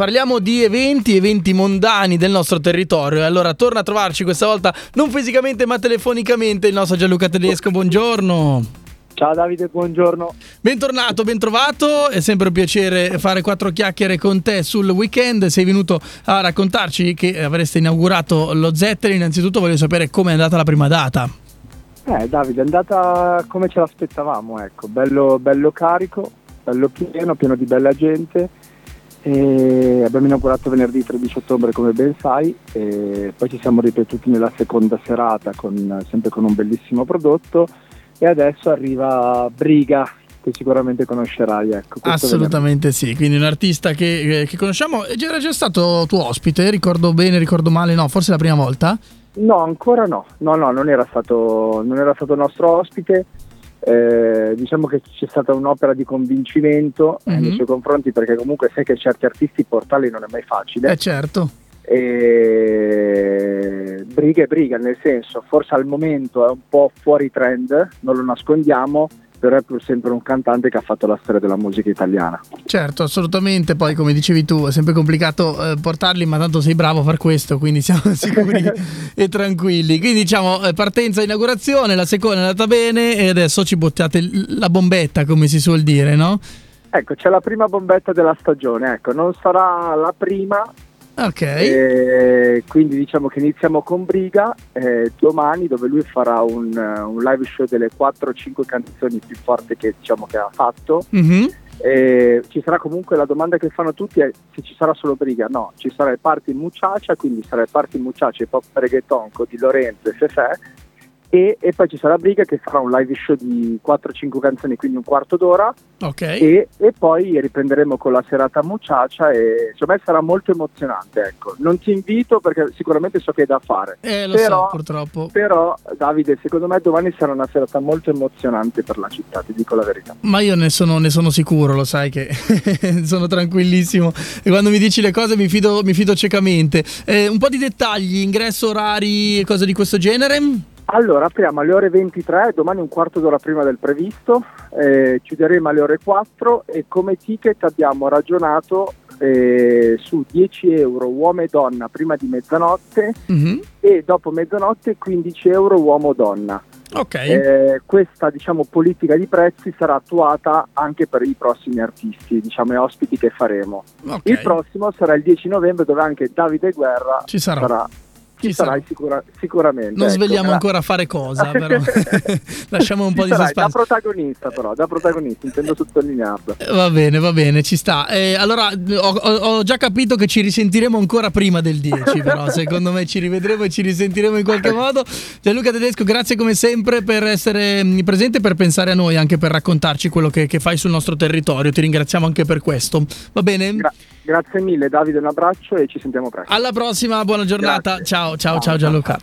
Parliamo di eventi, eventi mondani del nostro territorio. Allora torna a trovarci questa volta non fisicamente ma telefonicamente il nostro Gianluca Tedesco. Buongiorno. Ciao Davide, buongiorno. Bentornato, bentrovato. È sempre un piacere fare quattro chiacchiere con te sul weekend. Sei venuto a raccontarci che avreste inaugurato lo Zetter. Innanzitutto voglio sapere come è andata la prima data. Eh Davide, è andata come ce l'aspettavamo, ecco, bello, bello carico, bello pieno, pieno di bella gente e abbiamo inaugurato venerdì 13 ottobre come ben sai e poi ci siamo ripetuti nella seconda serata con, sempre con un bellissimo prodotto e adesso arriva Briga che sicuramente conoscerai. Ecco, Assolutamente venerdì. sì, quindi un artista che, che conosciamo. Era già stato tuo ospite, ricordo bene, ricordo male, no, forse la prima volta? No, ancora no, no, no, non era stato, non era stato nostro ospite. Eh, diciamo che c'è stata un'opera di convincimento mm-hmm. nei suoi confronti perché comunque sai che certi artisti portali non è mai facile. Eh certo. E... Briga e briga, nel senso, forse al momento è un po' fuori trend, non lo nascondiamo, però è pur sempre un cantante che ha fatto la storia della musica italiana. Certo, assolutamente, poi come dicevi tu è sempre complicato eh, portarli, ma tanto sei bravo a far questo, quindi siamo sicuri e tranquilli. Quindi diciamo eh, partenza, inaugurazione, la seconda è andata bene e adesso ci buttate la bombetta, come si suol dire, no? Ecco, c'è la prima bombetta della stagione, ecco, non sarà la prima, Ok. E quindi diciamo che iniziamo con Briga eh, domani dove lui farà un, un live show delle 4-5 canzoni più forti che, diciamo, che ha fatto. Mm-hmm. E ci sarà comunque la domanda che fanno tutti è se ci sarà solo Briga. No, ci sarà il party Muchacha, quindi sarà il party Muchacha e pop reggaeton di Lorenzo e Fefe e, e, poi ci sarà Briga che farà un live show di 4-5 canzoni, quindi un quarto d'ora. Okay. E, e, poi riprenderemo con la serata Muciaccia e secondo me sarà molto emozionante. Ecco. Non ti invito perché sicuramente so che è da fare. Eh, lo però, so, purtroppo. Però, Davide, secondo me domani sarà una serata molto emozionante per la città, ti dico la verità. Ma io ne sono, ne sono sicuro, lo sai che sono tranquillissimo. E quando mi dici le cose mi fido, mi fido ciecamente. Eh, un po' di dettagli, ingresso, orari, cose di questo genere? Allora, apriamo alle ore 23, domani un quarto d'ora prima del previsto, eh, chiuderemo alle ore 4 e come ticket abbiamo ragionato eh, su 10 euro uomo e donna prima di mezzanotte mm-hmm. e dopo mezzanotte 15 euro uomo-donna. Okay. Eh, questa diciamo, politica di prezzi sarà attuata anche per i prossimi artisti, diciamo, e ospiti che faremo. Okay. Il prossimo sarà il 10 novembre dove anche Davide Guerra Ci sarà. Ci sarai sicura, sicuramente. Non ecco, svegliamo gra- ancora a fare cosa, però lasciamo un po' di suspense. Da protagonista, però, da protagonista, intendo sottolinearlo. Eh, va bene, va bene, ci sta. Eh, allora, ho, ho, già capito che ci risentiremo ancora prima del 10, però secondo me ci rivedremo e ci risentiremo in qualche modo. Gianluca Tedesco, grazie come sempre per essere mm, presente, per pensare a noi, anche per raccontarci quello che, che fai sul nostro territorio. Ti ringraziamo anche per questo. Va bene? Gra- grazie mille Davide, un abbraccio e ci sentiamo presto. Alla prossima, buona giornata. Ciao, ciao, ciao, ciao Gianluca.